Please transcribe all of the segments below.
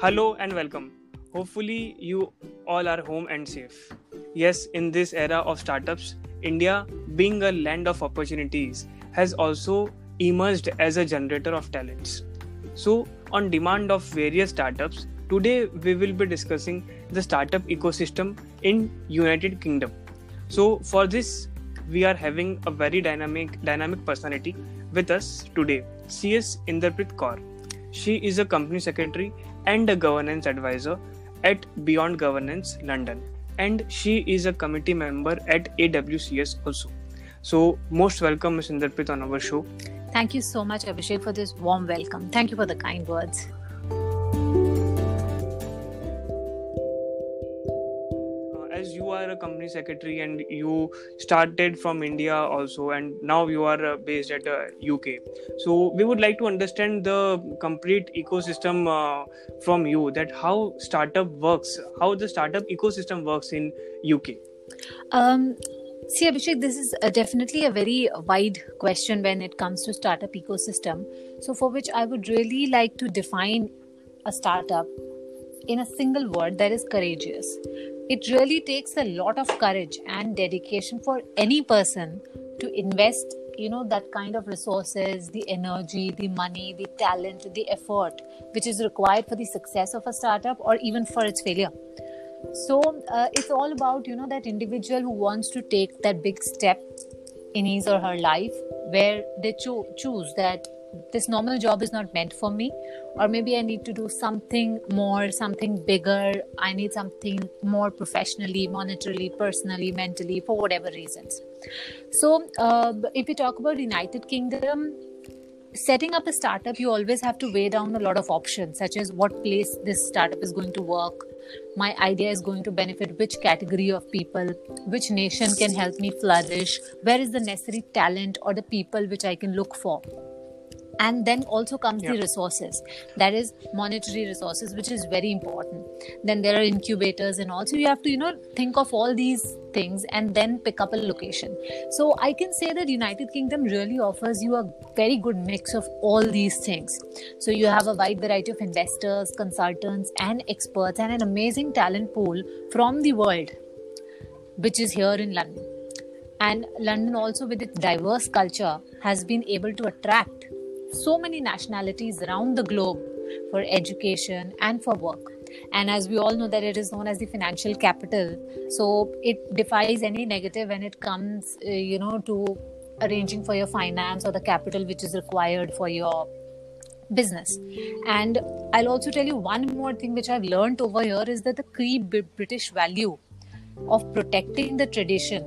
Hello and welcome. Hopefully, you all are home and safe. Yes, in this era of startups, India, being a land of opportunities, has also emerged as a generator of talents. So, on demand of various startups, today we will be discussing the startup ecosystem in United Kingdom. So, for this, we are having a very dynamic dynamic personality with us today, CS Inderprit Kaur. She is a company secretary and a governance advisor at Beyond Governance London, and she is a committee member at AWCS also. So, most welcome, Ms. Inderprit, on our show. Thank you so much, Abhishek, for this warm welcome. Thank you for the kind words. Are a company secretary and you started from India also, and now you are uh, based at uh, UK. So we would like to understand the complete ecosystem uh, from you. That how startup works, how the startup ecosystem works in UK. Um, See, Abhishek, this is a definitely a very wide question when it comes to startup ecosystem. So, for which I would really like to define a startup in a single word that is courageous. It really takes a lot of courage and dedication for any person to invest, you know, that kind of resources, the energy, the money, the talent, the effort, which is required for the success of a startup or even for its failure so uh, it's all about you know that individual who wants to take that big step in his or her life where they cho- choose that this normal job is not meant for me. Or maybe i need to do something more something bigger. I need something more professionally monetarily personally mentally for whatever reasons. So uh, if we talk about united kingdom setting up a startup you always have to weigh down a lot of options such as what place this startup is going to work. My idea is going to benefit which category of people which nation can help me flourish where is the necessary talent or the people which i can look for and then also comes yeah. the resources. That is monetary resources which is very important. Then there are incubators and also you have to you know think of all these things and then pick up a location. So i can say that united kingdom really offers you a very good mix of all these things. So you have a wide variety of investors consultants and experts and an amazing talent pool from the world which is here in london. And london also with its diverse culture has been able to attract so many nationalities around the globe for education and for work. And as we all know that it is known as the financial capital so it defies any negative when it comes uh, you know to arranging for your finance or the capital which is required for your business. And i'll also tell you one more thing which i've learned over here is that the key british value of protecting the tradition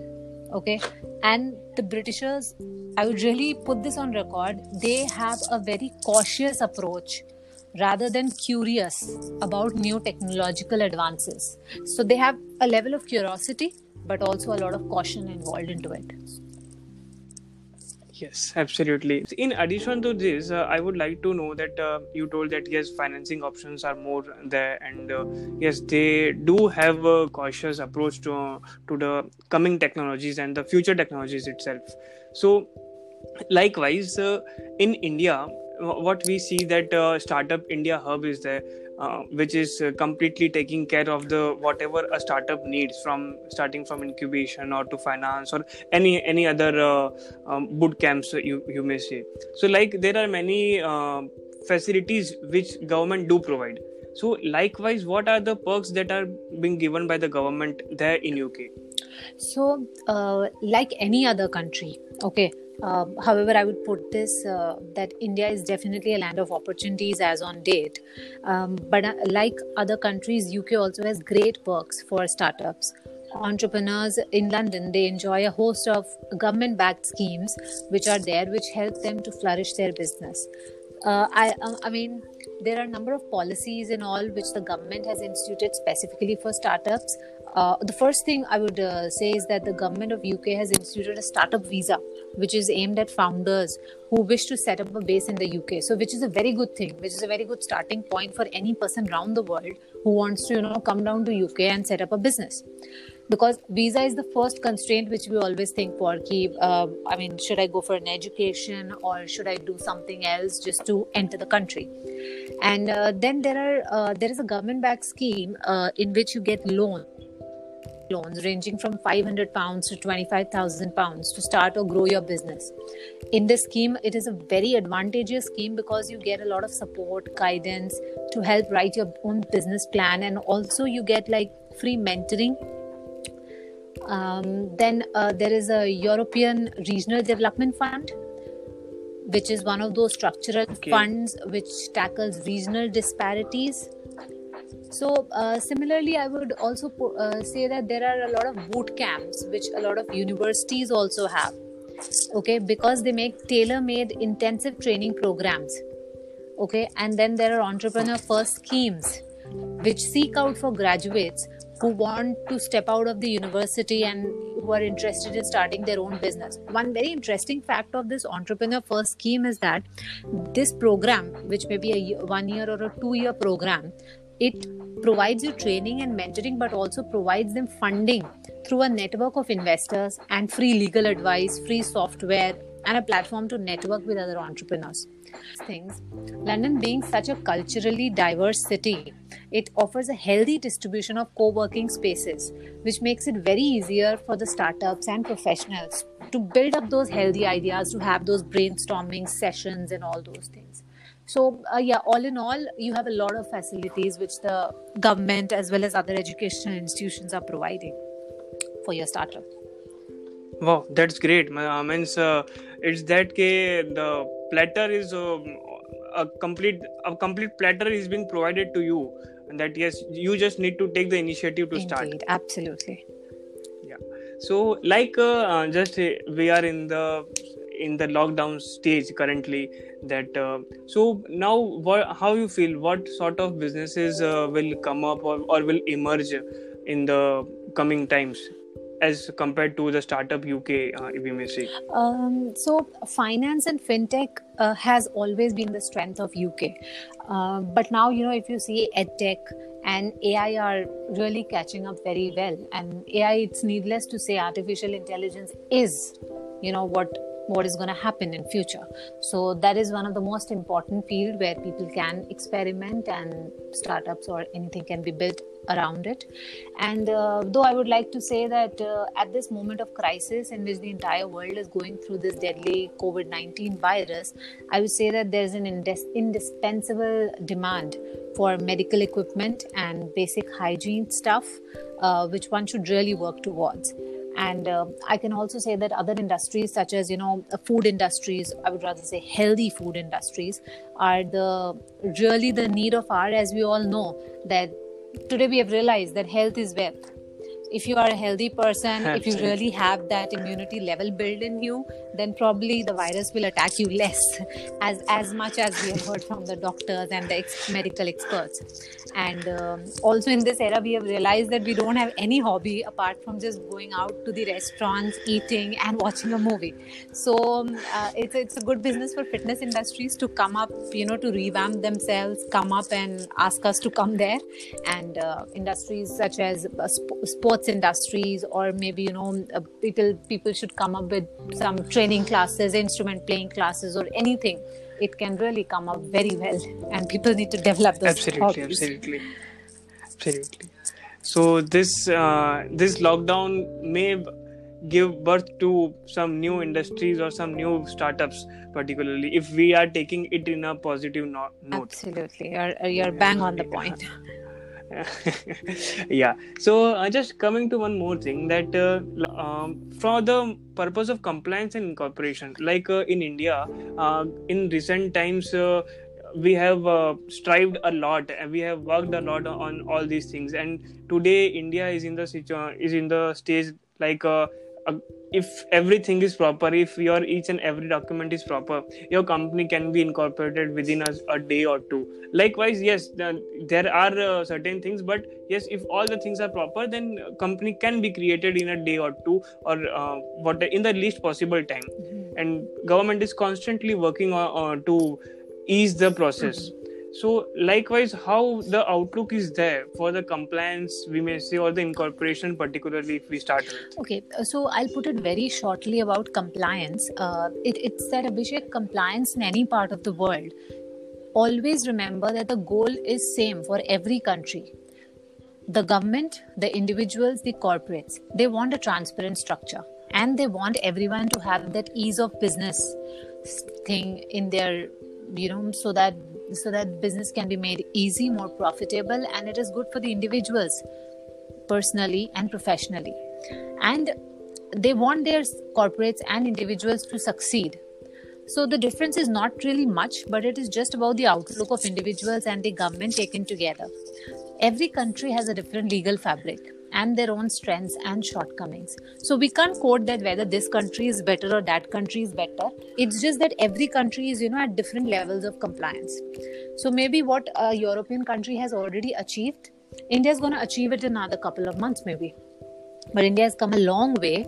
okay and the britishers i would really put this on record they have a very cautious approach rather than curious about new technological advances so they have a level of curiosity but also a lot of caution involved into it Yes, absolutely. In addition to this, uh, I would like to know that uh, you told that yes, financing options are more there, and uh, yes, they do have a cautious approach to to the coming technologies and the future technologies itself. So, likewise, uh, in India, what we see that uh, startup India hub is there uh, which is uh, completely taking care of the whatever a startup needs from starting from incubation or to finance or any any other uh, um, boot camps you you may say so like there are many uh, facilities which government do provide. So likewise what are the perks that are being given by the government there in uk so like any other country okay um, however, I would put this uh, that India is definitely a land of opportunities as on date. Um, but uh, like other countries, UK also has great perks for startups. Entrepreneurs in London they enjoy a host of government-backed schemes which are there, which help them to flourish their business. Uh, I, uh, I mean, there are a number of policies and all which the government has instituted specifically for startups. Uh, the first thing I would uh, say is that the government of UK has instituted a startup visa, which is aimed at founders who wish to set up a base in the UK. So, which is a very good thing, which is a very good starting point for any person around the world who wants to, you know, come down to UK and set up a business. because visa is the first constraint which we always think for keep uh, i mean should i go for an education or should i do something else just to enter the country and uh, then there are uh, there is a government backed scheme uh, in which you get loan loans ranging from 500 pounds to 25000 pounds to start or grow your business. In this scheme it is a very advantageous scheme because you get a lot of support guidance to help write your own business plan and also you get like free mentoring. Um, then uh, there is a european regional development fund which is one of those structural okay. funds which tackles regional disparities so, uh, similarly, I would also uh, say that there are a lot of boot camps, which a lot of universities also have. Okay, because they make tailor made intensive training programs. Okay, and then there are entrepreneur first schemes, which seek out for graduates who want to step out of the university and who are interested in starting their own business. One very interesting fact of this entrepreneur first scheme is that this program, which may be a year, one year or a two year program, it provides you training and mentoring, but also provides them funding through a network of investors and free legal advice, free software, and a platform to network with other entrepreneurs. Things. London being such a culturally diverse city, it offers a healthy distribution of co-working spaces, which makes it very easier for the startups and professionals to build up those healthy ideas, to have those brainstorming sessions and all those things. So, uh, yeah, all in all, you have a lot of facilities which the government as well as other educational institutions are providing for your startup. Wow, that's great. I means uh, it's that ke the platter is um, a complete a complete platter is being provided to you, and that yes, you just need to take the initiative to Indeed, start. Absolutely. Yeah. So, like, uh, uh just uh, we are in the in the lockdown stage currently that uh, so now how you feel what sort of businesses uh, will come up or, or will emerge in the coming times as compared to the startup UK, uh, if we may say? Um, so, finance and fintech uh, has always been the strength of UK. Uh, but now, you know, if you see edtech and AI are really catching up very well. And AI, it's needless to say, artificial intelligence is, you know, what what is going to happen in future. So that is one of the most important field where people can experiment and startups or anything can be built around it. And uh, though i would like to say that uh, at this moment of crisis in which the entire world is going through this deadly covid-19 virus i would say that there's an indis- indispensable demand for medical equipment and basic hygiene stuff uh, which one should really work towards and uh, i can also say that other industries such as you know food industries i would rather say healthy food industries are the really the need of our as we all know that today we have realized that health is wealth if you are a healthy person if you really have that immunity level built in you then probably the virus will attack you less as as much as we have heard from the doctors and the ex- medical experts. And um, also in this era we have realized that we don't have any hobby apart from just going out to the restaurants eating and watching a movie. So um, uh, it's it's a good business for fitness industries to come up you know to revamp themselves come up and ask us to come there. And uh, industries such as uh, sp- sports industries or maybe you know uh, people people should come up with some training classes instrument playing classes or anything. It can really come up very well and people need to develop those absolutely hobbies. absolutely. Absolutely. So this uh, this lockdown may give birth to some new industries or some new startups particularly if we are taking it in a positive no- note. Absolutely. You're, you're bang on the point yeah. So uh, just coming to one more thing that uh, um, for the purpose of compliance and incorporation like uh, in india uh, in recent times uh, we have uh, strived a lot and we have worked a lot on all these things. And today india is in the situ- is in the stage like if everything is proper if your each and every document is proper your company can be incorporated within a, a day or two. Likewise yes there are uh, certain things but yes if all the things are proper then company can be created in a day or two or uh, what in the least possible time. Mm-hmm. and government is constantly working on, uh, to ease the process. mm-hmm so likewise how the outlook is there for the compliance we may say or the incorporation particularly if we start with? Okay uh, so i'll put it very shortly about compliance. Uh, it, it's that abhishek compliance in any part of the world. Always remember that the goal is same for every country. The government the individuals the corporates they want a transparent structure. And they want everyone to have that ease of business thing in their you know so that so that business can be made easy more profitable and it is good for the individuals personally and professionally. And they want their corporates and individuals to succeed. So the difference is not really much but it is just about the outlook of individuals and the government taken together. Every country has a different legal fabric and their own strengths and shortcomings. So we can't quote that whether this country is better or that country is better. It's just that every country is, you know, at different levels of compliance. So maybe what a European country has already achieved, India is going to achieve it in another couple of months, maybe. But India has come a long way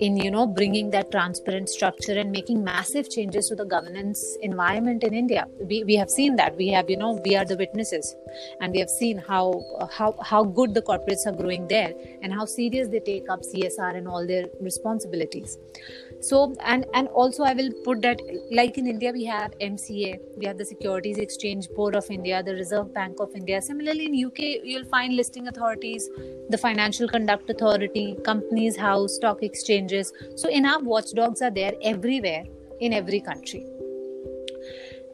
in you know bringing that transparent structure and making massive changes to the governance environment in india. We, we have seen that. We have you know we are the witnesses. And we have seen how how how good the corporates are growing there and how serious they take up csr and all their responsibilities so and and also i will put that like in india we have mca we have the securities exchange board of india the reserve bank of india. Similarly in uk you'll find listing authorities the financial conduct authority companies house stock exchanges. So enough watchdogs are there everywhere in every country.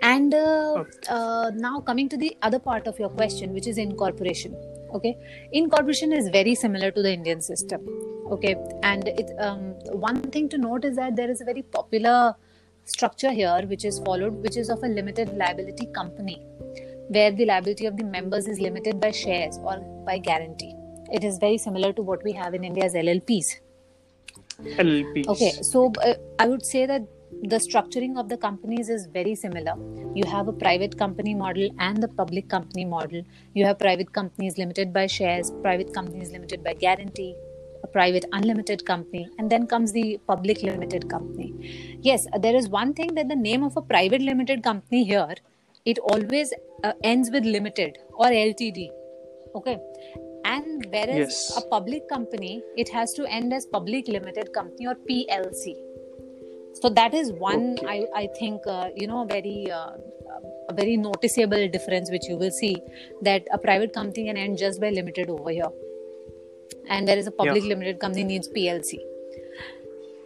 And uh, uh, now coming to the other part of your question which is incorporation okay? Incorporation is very similar to the indian system okay. And it um, one thing to note is that there is a very popular structure here which is followed which is of a limited liability company where the liability of the members is limited by shares or by guarantee. It is very similar to what we have in india as llps llps okay. So uh, i would say that the structuring of the companies is very similar. You have a private company model and the public company model. You have private companies limited by shares private companies limited by guarantee a private unlimited company, and then comes the public limited company. Yes, there is one thing that the name of a private limited company here, it always uh, ends with limited or LTD. Okay. And whereas yes. a public company, it has to end as public limited company or PLC. So that is one, okay. I, I think, uh, you know, very uh, a very noticeable difference which you will see that a private company can end just by limited over here and there is a public yeah. limited company needs PLC.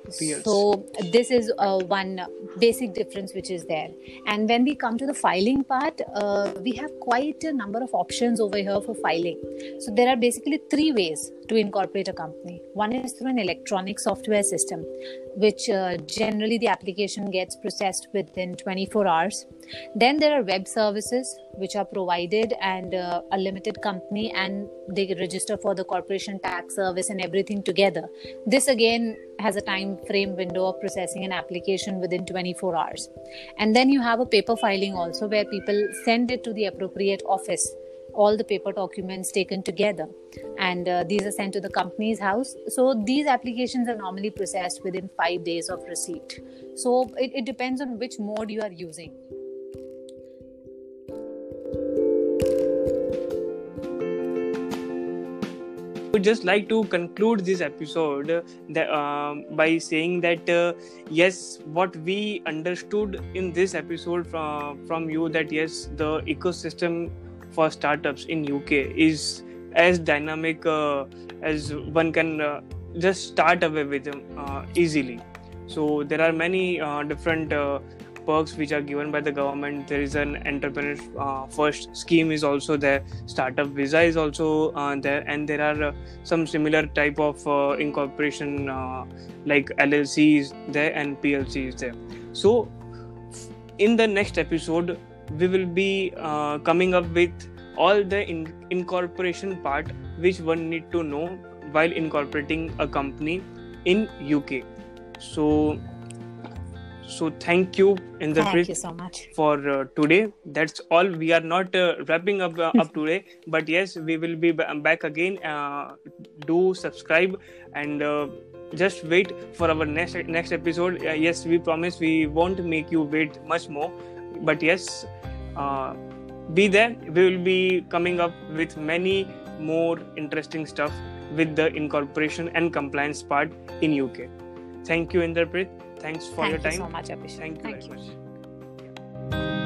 PLC. So this is uh, one basic difference which is there. And when we come to the filing part, uh, we have quite a number of options over here for filing. So there are basically three ways to incorporate a company. One is through an electronic software system, which uh, generally the application gets processed within 24 hours. Then there are web services which are provided and uh, a limited company and they register for the corporation tax service and everything together. This again has a time frame window of processing an application within 24 hours. And then you have a paper filing also where people send it to the appropriate office all the paper documents taken together. And uh, these are sent to the Companies House. So these applications are normally processed within five days of receipt. So it, it depends on which mode you are using. Would just like to conclude this episode that, um, by saying that uh, yes what we understood in this episode from from you that yes the ecosystem for startups in UK is as dynamic uh, as one can uh, just start away with them uh, easily. So there are many uh, different uh, perks which are given by the government. There is an entrepreneur uh, first scheme is also there. Startup visa is also there, and there are some similar type of incorporation like LLCs there and PLCs there. So in the next episode we will be uh, coming up with all the in- incorporation part which one need to know while incorporating a company in UK. So, so thank you, Inderpreet, thank you so much for uh, today. That's all. We are not uh, wrapping up uh, up today, but yes, we will be back again. Uh, do subscribe and uh, just wait for our next next episode. Uh, yes, we promise we won't make you wait much more, but yes uh, be there. We will be coming up with many more interesting stuff with the incorporation and compliance part in uk thank you inderpreet thanks for Thank your you time. so much, thank you Thank very you. much